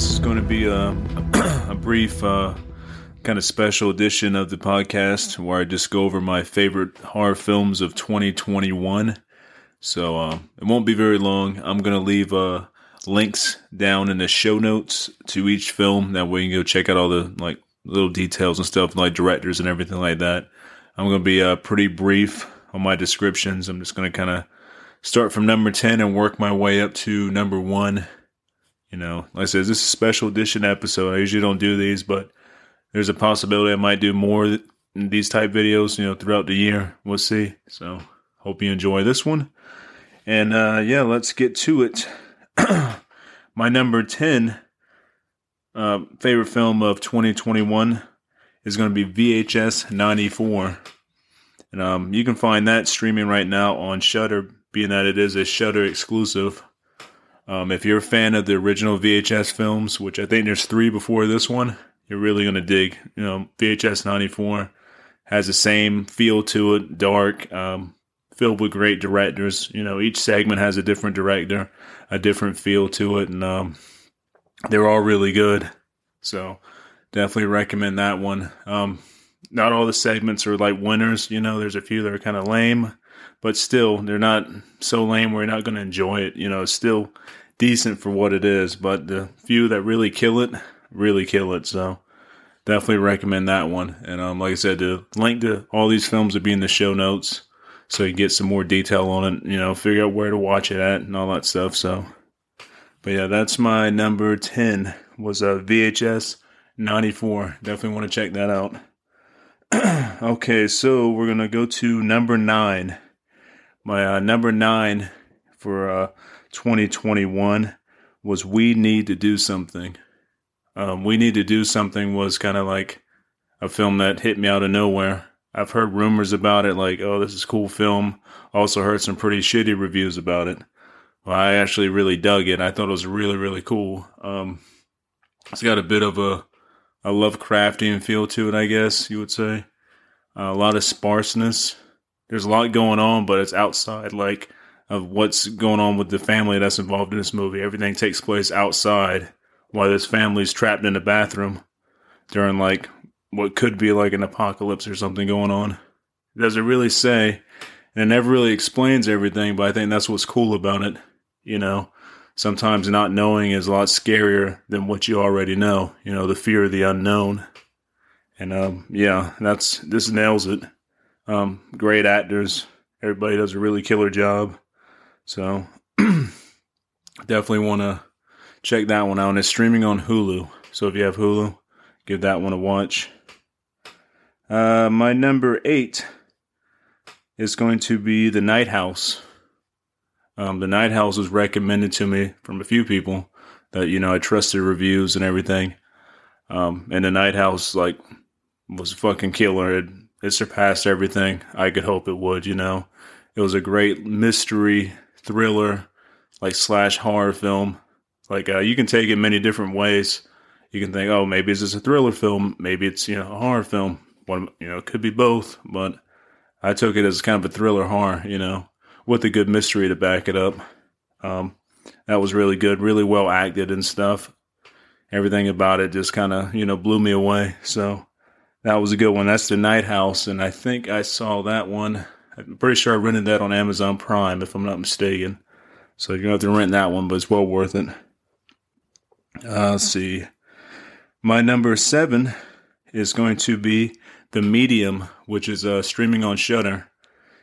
this is going to be a, a brief, uh, kind of special edition of the podcast where I just go over my favorite horror films of 2021. So uh, it won't be very long. I'm going to leave uh, links down in the show notes to each film. That way you can go check out all the like little details and stuff, like directors and everything like that. I'm going to be uh, pretty brief on my descriptions. I'm just going to kind of start from number 10 and work my way up to number one. You know, like I said, this is a special edition episode. I usually don't do these, but there's a possibility I might do more these type videos, you know, throughout the year. We'll see. So, hope you enjoy this one. And uh, yeah, let's get to it. My number 10 uh, favorite film of 2021 is going to be VHS 94. And um, you can find that streaming right now on Shudder, being that it is a Shudder exclusive. Um, if you're a fan of the original VHS films, which I think there's three before this one, you're really to dig. You know, VHS 94 has the same feel to it, dark, um, filled with great directors. You know, each segment has a different director, a different feel to it, and um, they're all really good. So definitely recommend that one. Um, not all the segments are like winners. You know, there's a few that are kind of lame, but still, they're not so lame you're not going to enjoy it. You know, it's still decent for what it is. But the few that really kill it, really kill it. So definitely recommend that one. And um, like I said, the link to all these films will be in the show notes, so you get some more detail on it. You know, figure out where to watch it at and all that stuff. So, but yeah, that's my number ten was a VHS ninety four. Definitely want to check that out. okay, so we're gonna go to number nine. My uh, number nine for uh, 2021 was "We Need to Do Something." Um, "We Need to Do Something" was kind of like a film that hit me out of nowhere. I've heard rumors about it, like, "Oh, this is cool film." Also heard some pretty shitty reviews about it. Well, I actually really dug it. I thought it was really, really cool. Um, it's got a bit of a a Lovecraftian feel to it, I guess you would say. Uh, a lot of sparseness. There's a lot going on, but it's outside, like of what's going on with the family that's involved in this movie. Everything takes place outside, while this family's trapped in the bathroom during like what could be like an apocalypse or something going on. It doesn't really say, and it never really explains everything. But I think that's what's cool about it. You know, sometimes not knowing is a lot scarier than what you already know. You know, the fear of the unknown. And um, yeah, that's this nails it. Um, great actors. Everybody does a really killer job. So definitely want to check that one out. And it's streaming on Hulu. So if you have Hulu, give that one a watch. Uh, my number eight is going to be The Night House. Um, the Night House was recommended to me from a few people that you know I trusted reviews and everything. Um, and the Night House like was a fucking killer. It, it surpassed everything I could hope it would. You know, it was a great mystery thriller, like slash horror film. Like uh, you can take it many different ways. You can think, oh, maybe it's just a thriller film. Maybe it's you know a horror film. One, you know, it could be both. But I took it as kind of a thriller horror. You know, with a good mystery to back it up. Um, that was really good, really well acted and stuff. Everything about it just kind of, you know, blew me away. So that was a good one. That's the Night House, and I think I saw that one. I'm pretty sure I rented that on Amazon Prime, if I'm not mistaken. So you're gonna have to rent that one, but it's well worth it. Uh, let's see. My number seven is going to be The Medium, which is uh, streaming on Shudder.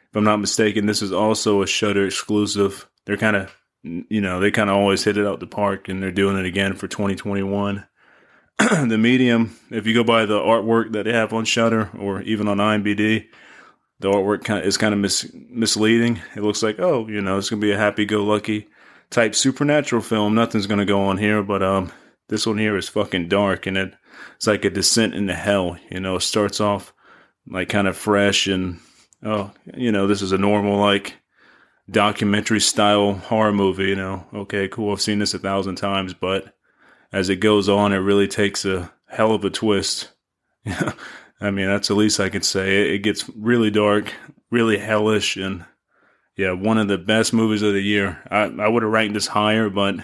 If I'm not mistaken, this is also a Shudder exclusive. They're kind of, you know, they kind of always hit it out the park, and they're doing it again for 2021. the Medium, if you go by the artwork that they have on Shudder or even on IMDb, the artwork kind is kind of mis- misleading. It looks like, oh, you know, it's gonna be a happy-go-lucky type supernatural film. Nothing's gonna go on here, but um, this one here is fucking dark, and it, it's like a descent into hell. You know, it starts off like kind of fresh and oh, you know, this is a normal like documentary style horror movie. You know, okay, cool. I've seen this a thousand times, but as it goes on, it really takes a hell of a twist. I mean, that's the least I could say. It gets really dark, really hellish, and yeah, one of the best movies of the year. I, I would have ranked this higher, but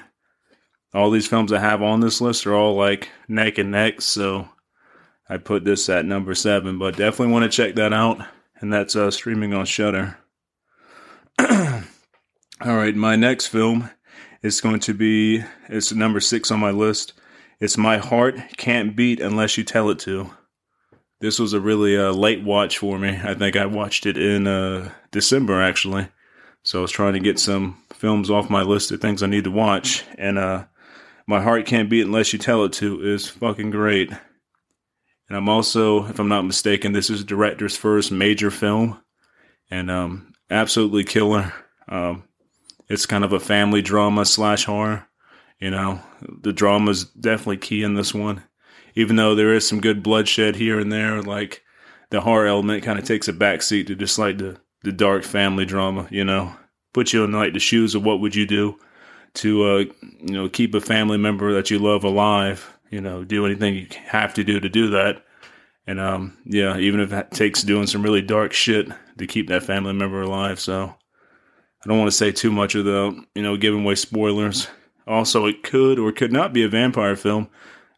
all these films I have on this list are all like neck and neck. So I put this at number seven, but definitely want to check that out. And that's uh, streaming on Shudder. all right, my next film is going to be it's number six on my list. It's My Heart Can't Beat Unless You Tell It to. This was a really uh, late watch for me. I think I watched it in uh, December actually. So I was trying to get some films off my list of things I need to watch, and uh, my heart can't beat unless you tell it to is fucking great. And I'm also, if I'm not mistaken, this is director's first major film, and um, absolutely killer. Um, it's kind of a family drama slash horror. You know, the drama is definitely key in this one, even though there is some good bloodshed here and there. Like the horror element kind of takes a backseat to just like the the dark family drama. You know, put you in like the shoes of what would you do to uh, you know keep a family member that you love alive. You know, do anything you have to do to do that. And um, yeah, even if it takes doing some really dark shit to keep that family member alive. So I don't want to say too much without you know giving away spoilers. Also, it could or could not be a vampire film.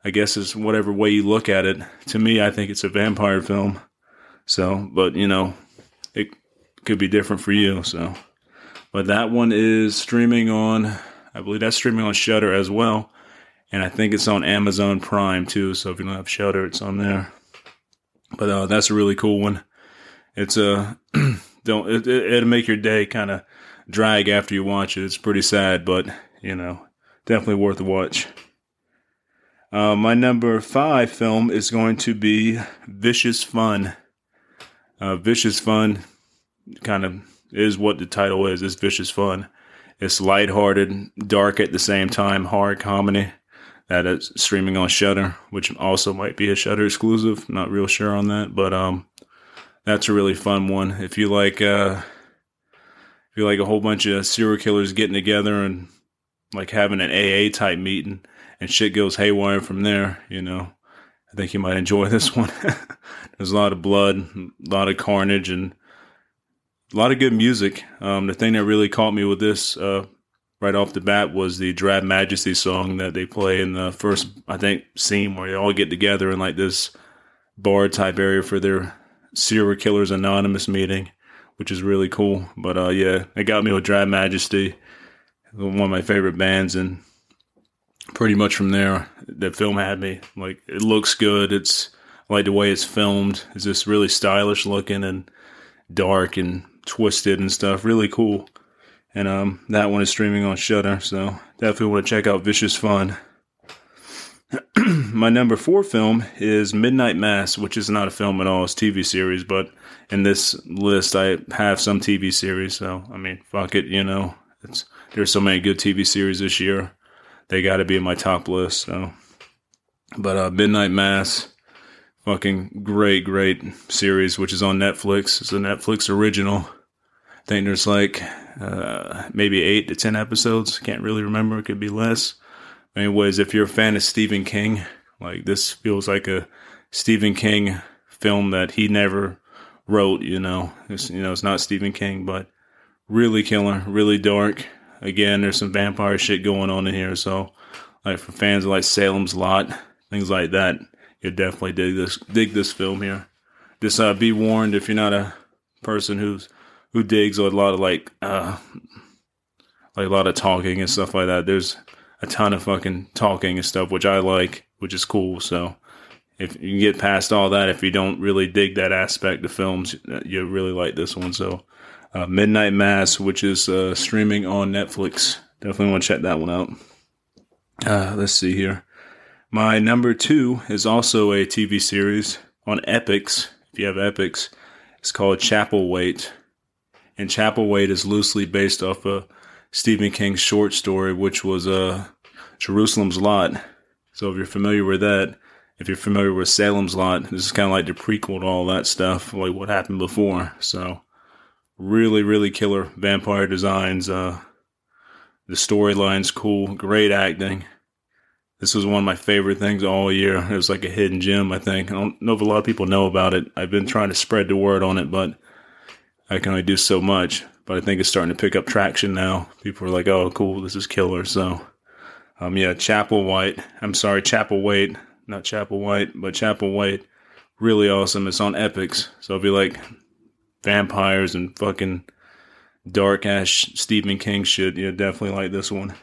I guess it's whatever way you look at it. To me, I think it's a vampire film. So, but you know, it could be different for you. So, but that one is streaming on I believe that's streaming on Shudder as well, and I think it's on Amazon Prime too. So if you don't have Shudder, it's on there. But uh, that's a really cool one. It's a uh, don't it, it'll make your day kind of drag after you watch it. It's pretty sad, but you know, definitely worth a watch. Uh, my number five film is going to be Vicious Fun. Uh, Vicious Fun kind of is what the title is. It's Vicious Fun. It's lighthearted, dark at the same time, hard comedy that is streaming on Shudder, which also might be a Shudder exclusive. Not real sure on that, but um, that's a really fun one. If you like, uh, you like a whole bunch of serial killers getting together and like having an AA type meeting, and shit goes haywire from there, you know, I think you might enjoy this one. There's a lot of blood, a lot of carnage, and a lot of good music. Um, the thing that really caught me with this uh, right off the bat was the Drab Majesty song that they play in the first, I think, scene where they all get together in like this bar type area for their serial killers anonymous meeting, which is really cool. But uh, yeah, it got me with Drab Majesty, one of my favorite bands, and pretty much from there, the film had me. Like it looks good. It's I like the way it's filmed. It's just really stylish looking and dark and twisted and stuff. Really cool. And um, that one is streaming on Shudder, so definitely want to check out Vicious Fun. My number four film is Midnight Mass, which is not a film at all; it's TV series. But in this list, I have some TV series. So I mean, fuck it, you know. It's there's so many good TV series this year; they got to be in my top list. So, but uh, Midnight Mass, fucking great, great series, which is on Netflix. It's a Netflix original. I think there's like uh, maybe eight to ten episodes. Can't really remember. It could be less. Anyways, if you're a fan of Stephen King, like this feels like a Stephen King film that he never wrote. You know, it's, you know, it's not Stephen King, but really killer, really dark. Again, there's some vampire shit going on in here. So, like for fans of like Salem's Lot, things like that, you definitely dig this dig this film here. Just uh, be warned if you're not a person who's who digs a lot of like uh like a lot of talking and stuff like that. There's a ton of fucking talking and stuff, which I like, which is cool. So if you can get past all that, if you don't really dig that aspect of films, uh, you really like this one. So uh, Midnight Mass, which is uh, streaming on Netflix, definitely want to check that one out. Uh, let's see here. My number two is also a TV series on Epix. If you have Epix, it's called Chapelwaite and Chapelwaite is loosely based off a Stephen King short story, which was uh, Jerusalem's Lot. So if you're familiar with that, if you're familiar with Salem's Lot, this is kind of like the prequel to all that stuff, like what happened before. So really, really killer vampire designs. Uh, the storyline's cool, great acting. This was one of my favorite things all year. It was like a hidden gem, I think. I don't know if a lot of people know about it. I've been trying to spread the word on it, but I can only do so much, but I think it's starting to pick up traction now. People are like, "Oh, cool, this is killer." So Um, yeah, Chapel White. I'm sorry, Chapel White, not Chapel White, but Chapel White. Really awesome. It's on Epix. So if you like vampires and fucking dark ass Stephen King shit, you definitely like this one.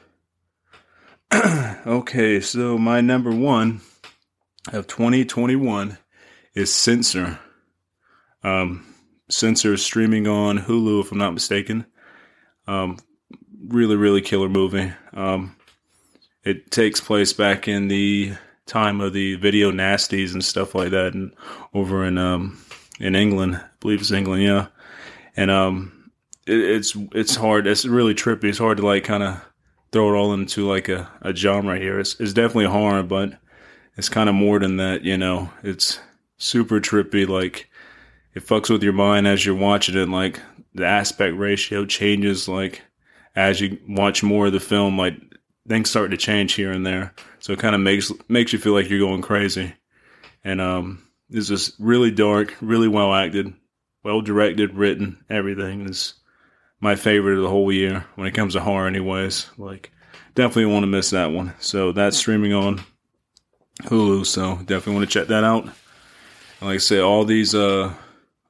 okay, so my number one of 2021 is Censor. Um, Censor is streaming on Hulu, if I'm not mistaken. Um, really, really killer movie. Um, it takes place back in the time of the video nasties and stuff like that, and over in um in England, I believe it's England, yeah. And um, it, it's it's hard. It's really trippy. It's hard to like kind of throw it all into like a, a genre here. It's, it's definitely horror, but it's kind of more than that. You know, it's super trippy. Like it fucks with your mind as you're watching it. Like the aspect ratio changes. Like as you watch more of the film, like things start to change here and there. So it kind of makes makes you feel like you're going crazy. And um, it's just really dark, really well acted, well directed, written. Everything is my favorite of the whole year when it comes to horror. Anyways, like definitely want to miss that one. So that's streaming on Hulu. So definitely want to check that out. And like I say, all these uh,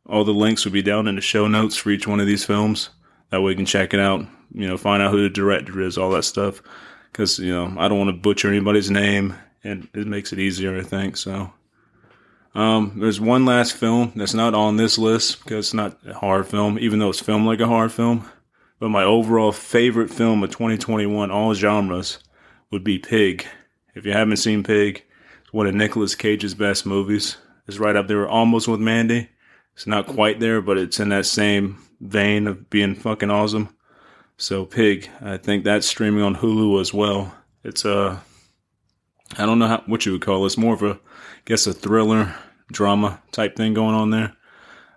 all the links will be down in the show notes for each one of these films. That way you can check it out. You know, find out who the director is, all that stuff because you know I don't want to butcher anybody's name, and it makes it easier, I think. So, um, there's one last film that's not on this list because it's not a horror film, even though it's filmed like a horror film. But my overall favorite film of 2021, all genres, would be Pig. If you haven't seen Pig, it's one of Nicolas Cage's best movies. It's right up there, almost with Mandy. It's not quite there, but it's in that same vein of being fucking awesome. So Pig, I think that's streaming on Hulu as well. It's a, I don't know how, what you would call it. It's more of a, I guess a thriller drama type thing going on there.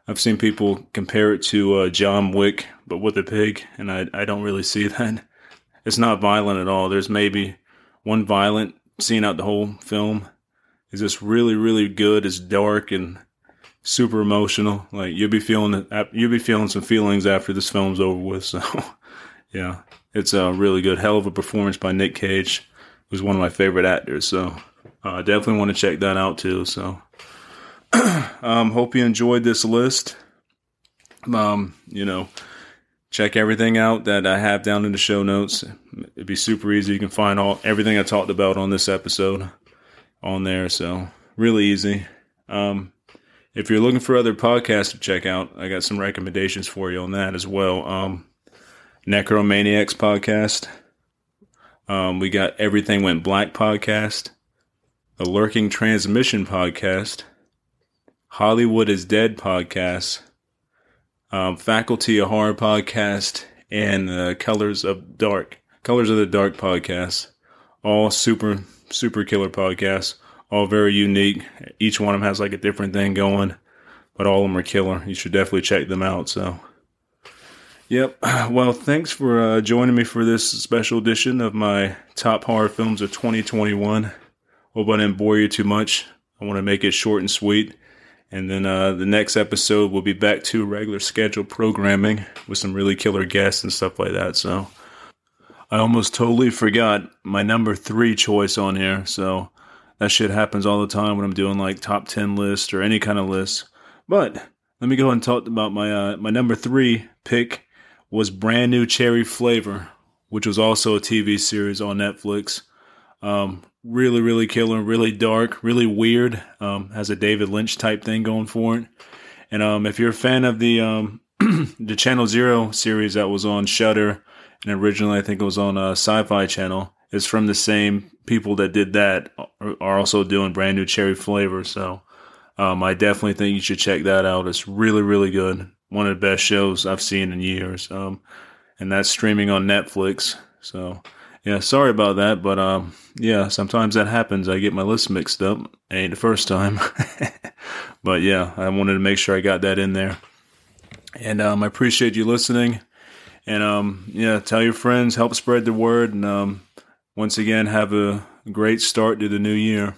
I've seen people compare it to uh, John Wick, but with a pig, and I, I don't really see that. It's not violent at all. There's maybe one violent scene out the whole film. It's just really, really good. It's dark and super emotional. Like you'll be feeling, you'll be feeling some feelings after this film's over with. So yeah, it's a really good, hell of a performance by Nick Cage, who's one of my favorite actors. So I uh, definitely want to check that out too. So um, hope you enjoyed this list. Um, you know, check everything out that I have down in the show notes. It'd be super easy. You can find all everything I talked about on this episode on there. So really easy. Um, if you're looking for other podcasts to check out, I got some recommendations for you on that as well. Um, Necromaniacs podcast. Um, we got Everything Went Black podcast, the Lurking Transmission podcast, Hollywood is Dead podcast, um, Faculty of Horror podcast, and uh, Colors of Dark, Colors of the Dark podcast. All super, super killer podcasts. All very unique. Each one of them has like a different thing going, but all of them are killer. You should definitely check them out. So. Yep. Well, thanks for uh, joining me for this special edition of my top horror films of 2021. Hope I didn't bore you too much. I want to make it short and sweet. And then uh, the next episode we'll be back to regular scheduled programming with some really killer guests and stuff like that. So I almost totally forgot my number three choice on here. So that shit happens all the time when I'm doing like top 10 lists or any kind of list. But let me go and talk about my uh, my number three pick was brand new cherry flavor, which was also a TV series on Netflix. Um, really, really killer, really dark, really weird. Um, has a David Lynch type thing going for it. And um, if you're a fan of the um, the Channel Zero series that was on Shudder, and originally I think it was on a uh, Sci-Fi Channel, it's from the same people that did that are also doing brand new cherry flavor. So um, I definitely think you should check that out. It's really, really good one of the best shows I've seen in years. Um, and that's streaming on Netflix. So yeah, sorry about that, but um, yeah, sometimes that happens. I get my list mixed up. ain't the first time, but yeah, I wanted to make sure I got that in there. And um, I appreciate you listening. And um, yeah, tell your friends, help spread the word, and um, once again, have a great start to the new year.